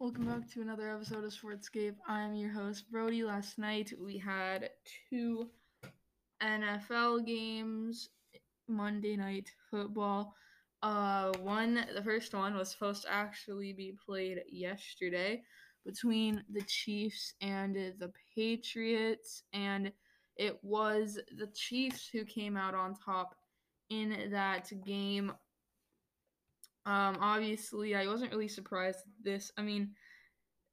Welcome back to another episode of Sportscape. I'm your host, Brody. Last night we had two NFL games, Monday night football. Uh, one, the first one was supposed to actually be played yesterday between the Chiefs and the Patriots, and it was the Chiefs who came out on top in that game. Um, obviously, I wasn't really surprised at this. I mean,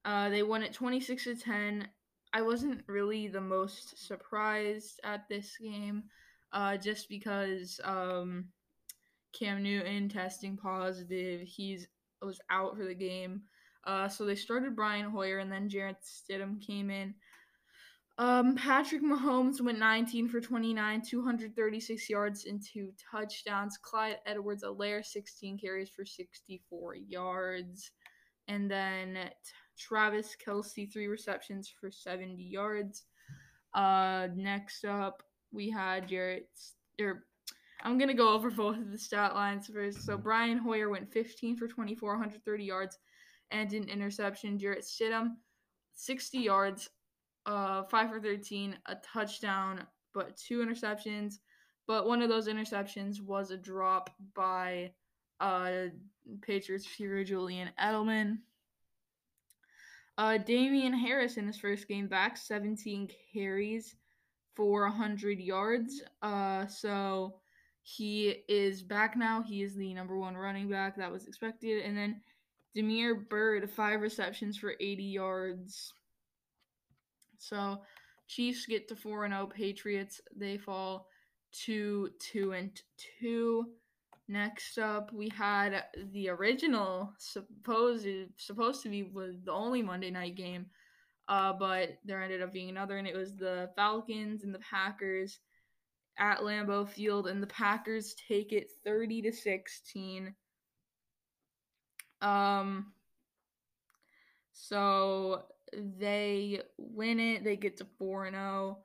uh, they won it 26 to 10. I wasn't really the most surprised at this game, uh, just because um, Cam Newton testing positive. He's was out for the game. Uh, so they started Brian Hoyer, and then Jarrett Stidham came in. Um, Patrick Mahomes went 19 for 29, 236 yards and two touchdowns. Clyde Edwards Helaire 16 carries for 64 yards. And then Travis Kelce, three receptions for 70 yards. Uh, next up, we had Jarrett, or I'm going to go over both of the stat lines first. So Brian Hoyer went 15 for 24, 130 yards and an interception. Jarrett Stidham, 60 yards, uh, 5 for 13, a touchdown, but two interceptions. But one of those interceptions was a drop by uh, Patriots receiver Julian Edelman. Uh, Damien Harris in his first game back, 17 carries for 100 yards. Uh, so he is back now. He is the number one running back. That was expected. And then Damiere Byrd, five receptions for 80 yards. So Chiefs get to 4 and 0. Patriots, they fall to 2 and 2. Next up, we had the original supposed supposed to be was the only Monday night game, uh, but there ended up being another, and it was the Falcons and the Packers at Lambeau Field, and the Packers take it thirty to sixteen. Um, so they win it. They get to four and zero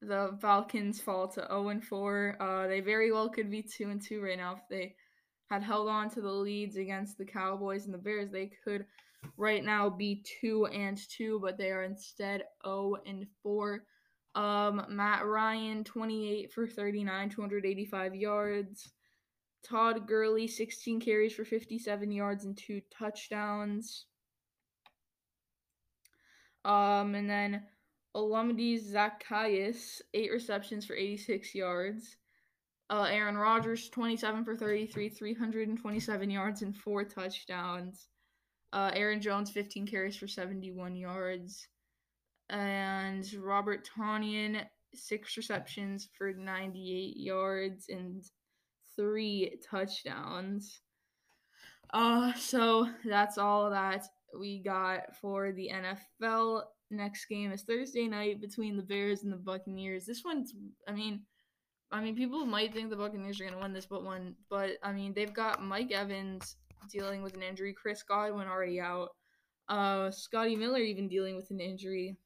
the Falcons fall to 0 and 4. Uh, they very well could be 2 and 2 right now if they had held on to the leads against the Cowboys and the Bears. They could right now be 2 and 2, but they are instead 0 and 4. Um, Matt Ryan 28 for 39, 285 yards. Todd Gurley 16 carries for 57 yards and two touchdowns. Um, and then Olamide Zaccheaus, eight receptions for 86 yards. Uh, Aaron Rodgers, 27 for 33, 327 yards and four touchdowns. Uh, Aaron Jones, 15 carries for 71 yards. And Robert Tonyan, six receptions for 98 yards and three touchdowns. Uh, so that's all that we got for the NFL next game is Thursday night between the Bears and the Buccaneers. This one's, I mean, I mean, people might think the Buccaneers are going to win this, but one, but I mean, they've got Mike Evans dealing with an injury, Chris Godwin already out, uh, Scotty Miller even dealing with an injury.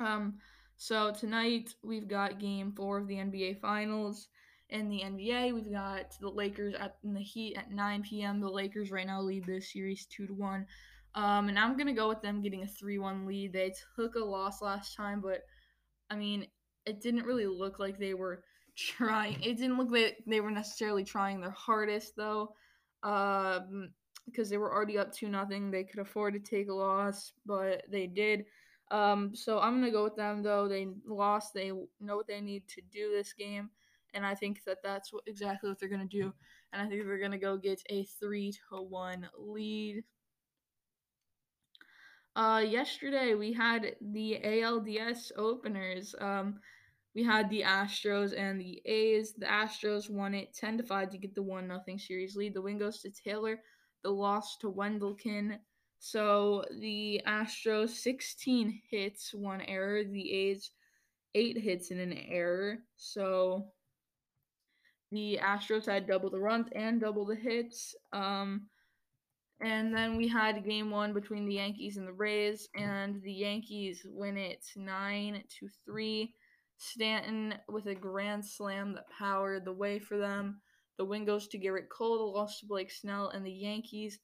Um, so tonight we've got Game Four of the NBA Finals. In the NBA, we've got the Lakers at in the Heat at 9 p.m. The Lakers right now lead this series two to one. Um, and I'm gonna go with them getting a three-one lead. They took a loss last time, but I mean, it didn't really look like they were trying. It didn't look like they were necessarily trying their hardest though, um, because they were already up to nothing. They could afford to take a loss, but they did. Um, so I'm gonna go with them though. They lost. They know what they need to do this game, and I think that that's what, exactly what they're gonna do. And I think they're gonna go get a three to one lead. Uh, yesterday we had the ALDS openers. Um, we had the Astros and the A's. The Astros won it 10 to 5 to get the 1 0 series lead. The win goes to Taylor. The loss to Wendelken. So the Astros 16 hits, one error. The A's 8 hits and an error. So the Astros had double the runs and double the hits. Um, and then we had game one between the Yankees and the Rays, and the Yankees win it nine to three. Stanton with a grand slam that powered the way for them. The win goes to Gerrit Cole, the loss to Blake Snell, and the Yankees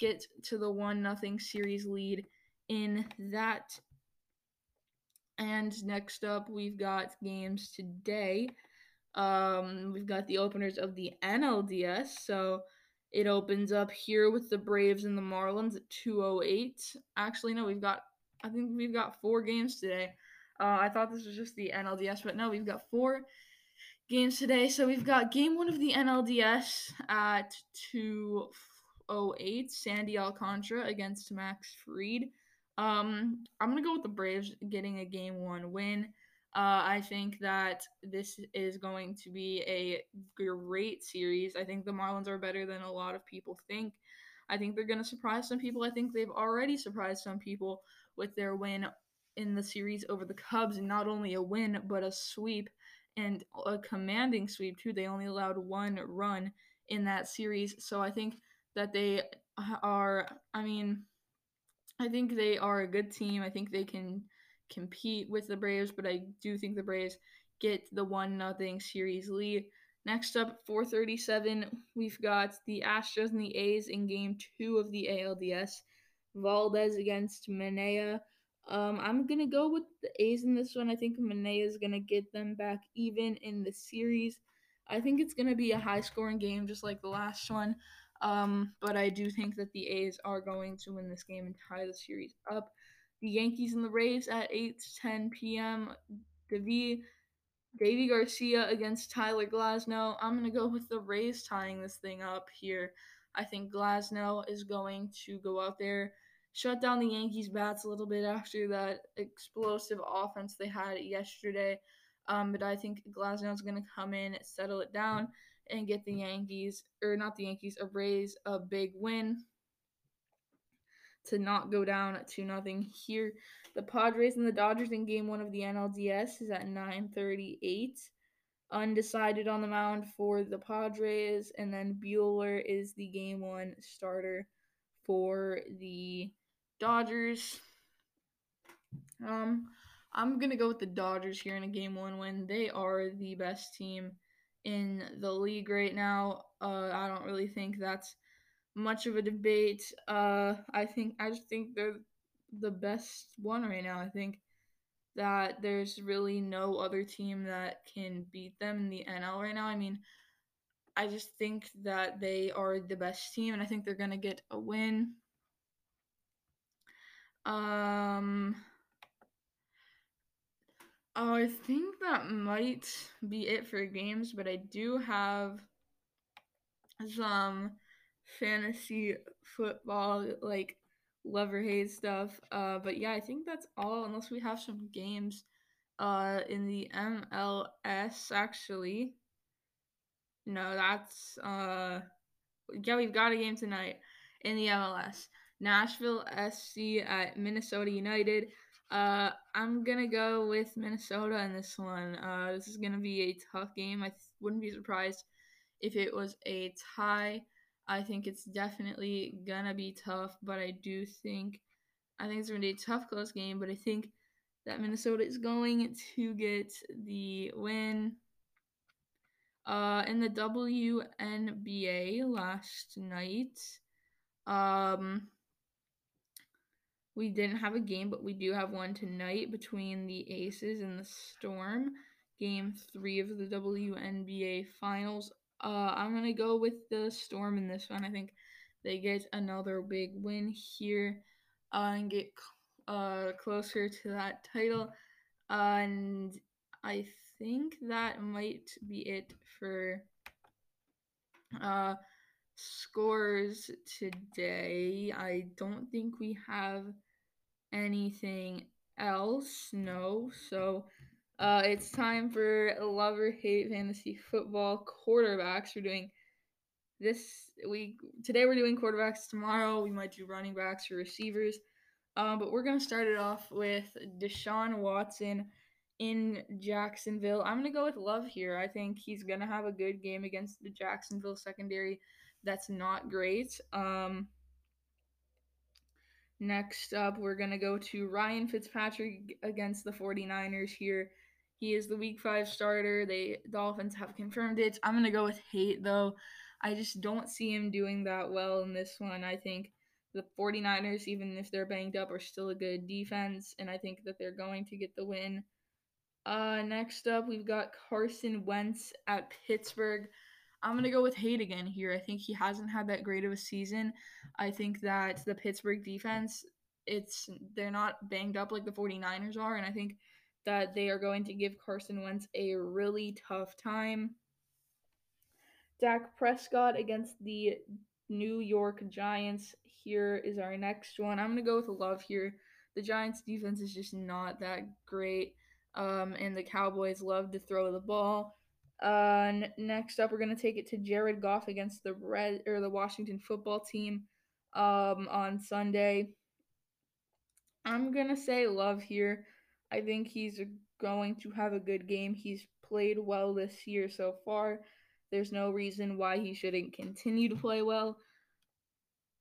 get to the one nothing series lead in that. And next up, we've got games today. Um, we've got the openers of the NLDS. So it opens up here with the Braves and the Marlins at 208. Actually, no, we've got I think we've got four games today. Uh, I thought this was just the NLDS, but no, we've got four games today. So we've got game one of the NLDS at 208, Sandy Alcantara against Max Fried. Um, I'm gonna go with the Braves getting a game one win. Uh, I think that this is going to be a great series. I think the Marlins are better than a lot of people think. I think they're going to surprise some people. I think they've already surprised some people with their win in the series over the Cubs, and not only a win, but a sweep and a commanding sweep, too. They only allowed one run in that series. So I think that they are, I mean, I think they are a good team. I think they can compete with the Braves, but I do think the Braves get the one nothing series lead. Next up, 437, we've got the Astros and the A's in game two of the ALDS. Valdez against Manaea. Um, I'm gonna go with the A's in this one. I think Manaea is gonna get them back even in the series. I think it's gonna be a high scoring game, just like the last one. Um, but I do think that the A's are going to win this game and tie the series up the Yankees and the Rays at 8 10 p.m. Davy, Deivi Garcia against Tyler Glasnow. I'm to go with the Rays tying this thing up here. I think Glasnow is going to go out there, shut down the Yankees' bats a little bit after that explosive offense they had yesterday. Um, but I think Glasnow is going to come in, settle it down, and get the Yankees, or not the Yankees, a Rays a big win to not go down to nothing here. The Padres and the Dodgers in game one of the NLDS is at 938. Undecided on the mound for the Padres, and then Buehler is the game one starter for the Dodgers. Um, I'm gonna go with the Dodgers here in a game one win. They are the best team in the league right now. Uh, I don't really think that's much of a debate. Uh, I think I just think they're the best one right now. I think that there's really no other team that can beat them in the NL right now. I mean, I just think that they are the best team, and I think they're gonna get a win. Um. Oh, I think that might be it for games, but I do have some fantasy football like lover hate stuff. Uh, but yeah, I think that's all unless we have some games uh in the MLS actually. No, that's uh yeah, we've got a game tonight in the MLS. Nashville SC at Minnesota United. Uh, I'm gonna go with Minnesota in this one. Uh, this is gonna be a tough game. I th- wouldn't be surprised if it was a tie. I think it's definitely gonna be tough, but I do think I think it's gonna be a tough close game, but I think that Minnesota is going to get the win. Uh, in the WNBA last night, um, we didn't have a game, but we do have one tonight between the Aces and the Storm. Game three of the WNBA Finals. Uh, I'm gonna go with the Storm in this one. I think they get another big win here uh, and get uh, closer to that title. And I think that might be it for uh, scores today. I don't think we have anything else. No, so uh, it's time for love or hate fantasy football quarterbacks. We're doing this week. Today we're doing quarterbacks. Tomorrow we might do running backs or receivers. Um, but we're gonna start it off with Deshaun Watson in Jacksonville. I'm gonna go with Love here. I think he's gonna have a good game against the Jacksonville secondary. That's not great. Um, next up, we're gonna go to Ryan Fitzpatrick against the 49ers here. He is the week five starter. They Dolphins have confirmed it. I'm gonna go with hate though. I just don't see him doing that well in this one. I think the 49ers, even if they're banged up, are still a good defense, and I think that they're going to get the win. Uh, next up, we've got Carson Wentz at Pittsburgh. I'm going to go with hate again here. I think he hasn't had that great of a season. I think that the Pittsburgh defense, it's they're not banged up like the 49ers are, and I think that they are going to give Carson Wentz a really tough time. Dak Prescott against the New York Giants. Here is our next one. I'm going to go with love here. The Giants defense is just not that great. Um, and the Cowboys love to throw the ball. Uh, next up, we're gonna take it to Jared Goff against the Red or the Washington Football Team um, on Sunday. I'm gonna say love here. I think he's going to have a good game. He's played well this year so far. There's no reason why he shouldn't continue to play well.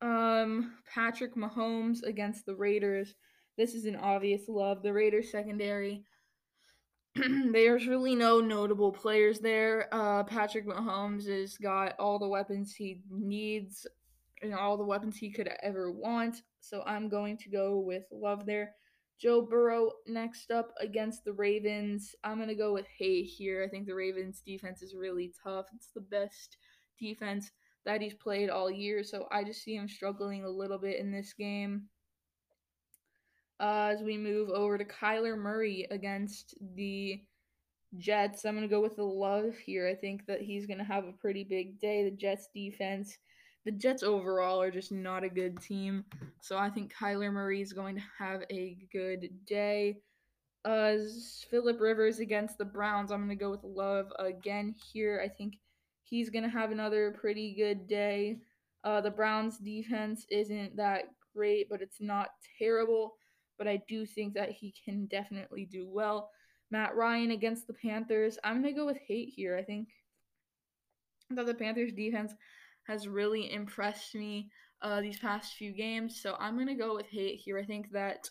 Um, Patrick Mahomes against the Raiders. This is an obvious love. The Raiders secondary there's really no notable players there. Uh, Patrick Mahomes has got all the weapons he needs and all the weapons he could ever want. So I'm going to go with love there. Joe Burrow next up against the Ravens. I'm going to go with Hay here. I think the Ravens defense is really tough. It's the best defense that he's played all year. So I just see him struggling a little bit in this game uh, as we move over to Kyler Murray against the Jets. I'm going to go with the love here. I think that he's going to have a pretty big day. The Jets defense, the Jets overall are just not a good team. So I think Kyler Murray is going to have a good day. Uh, Philip Rivers against the Browns. I'm going to go with love again here. I think he's going to have another pretty good day. Uh, the Browns defense isn't that great, but it's not terrible but I do think that he can definitely do well. Matt Ryan against the Panthers. I'm going to go with hate here. I think that the Panthers defense has really impressed me uh, these past few games. So I'm going to go with hate here. I think that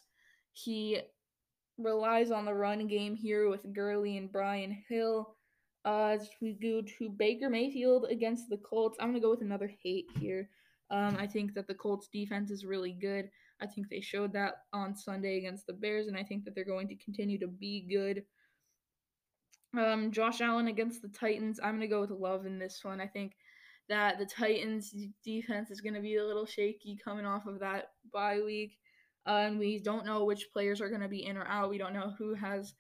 he relies on the run game here with Gurley and Brian Hill. Uh, as we go to Baker Mayfield against the Colts, I'm going to go with another hate here. Um, I think that the Colts defense is really good. I think they showed that on Sunday against the Bears, and I think that they're going to continue to be good. Um, Josh Allen against the Titans. I'm going to go with love in this one. I think that the Titans defense is going to be a little shaky coming off of that bye week. Uh, and we don't know which players are going to be in or out. We don't know who has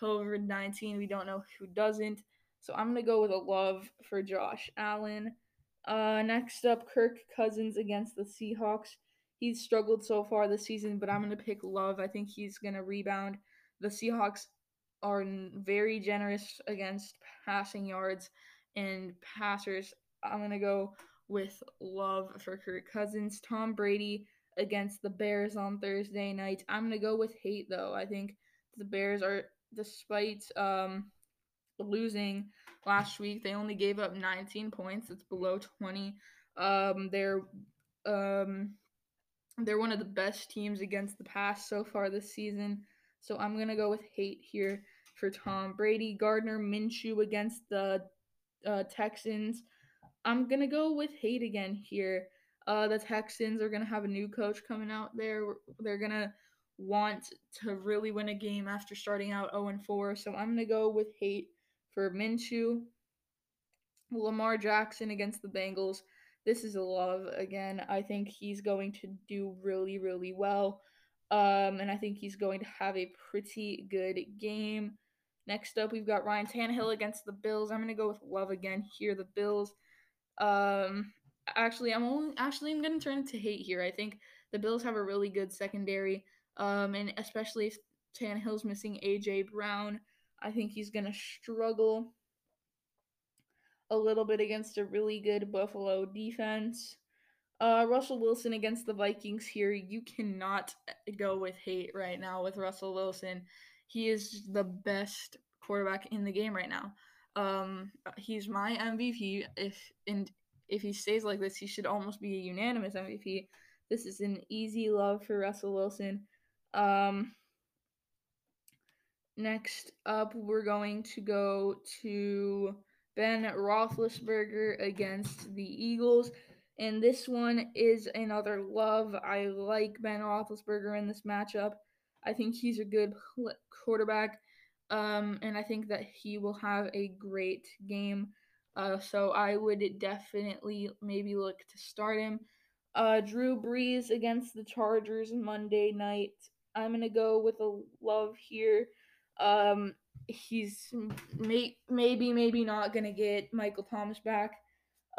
COVID 19. We don't know who doesn't. So I'm going to go with a love for Josh Allen. Uh, next up, Kirk Cousins against the Seahawks he's struggled so far this season, but I'm going to pick Love. I think he's going to rebound. The Seahawks are very generous against passing yards and passers. I'm going to go with Love for Kirk Cousins. Tom Brady against the Bears on Thursday night. I'm going to go with hate, though. I think the Bears are, despite um, losing last week, they only gave up 19 points. It's below 20. Um, they're um, they're one of the best teams against the pass so far this season. So I'm going to go with hate here for Tom Brady. Gardner Minshew against the uh, Texans. I'm to go with hate again here. Uh, the Texans are to have a new coach coming out there. They're to want to really win a game after starting out 0 4. So I'm to go with hate for Minshew. Lamar Jackson against the Bengals. This is a love again. I think he's going to do really, really well. Um, and I think he's going to have a pretty good game. Next up, we've got Ryan Tannehill against the Bills. I'm going to go with love again here. The Bills. Um, actually, I'm only actually I'm going to turn to hate here. I think the Bills have a really good secondary. Um, and especially if Tannehill's missing AJ Brown, I think he's going to struggle a little bit against a really good Buffalo defense. Uh, Russell Wilson against the Vikings here. You cannot go with hate right now with Russell Wilson. He is the best quarterback in the game right now. Um, he's my MVP. If and if he stays like this, he should almost be a unanimous MVP. This is an easy love for Russell Wilson. Um, next up, we're going to go to Ben Roethlisberger against the Eagles. And this one is another love. I like Ben Roethlisberger in this matchup. I think he's a good quarterback, um, and I think that he will have a great game. Uh, so I would definitely maybe look to start him. Uh, Drew Brees against the Chargers Monday night. I'm gonna go with a love here. Um, he's may, maybe maybe not gonna get Michael Thomas back,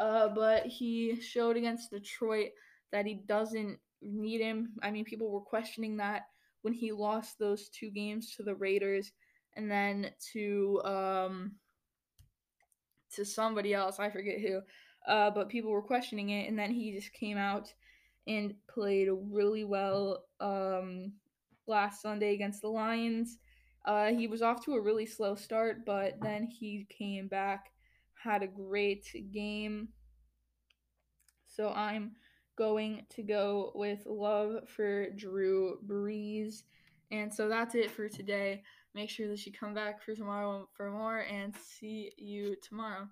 uh, but he showed against Detroit that he doesn't need him. I mean, people were questioning that when he lost those two games to the Raiders and then to um to somebody else, I forget who. Uh, but people were questioning it, and then he just came out and played really well um, last Sunday against the Lions. Uh, he was off to a really slow start, but then he came back, had a great game. So I'm going to go with love for Drew Brees. And so that's it for today. Make sure that you come back for tomorrow for more and see you tomorrow.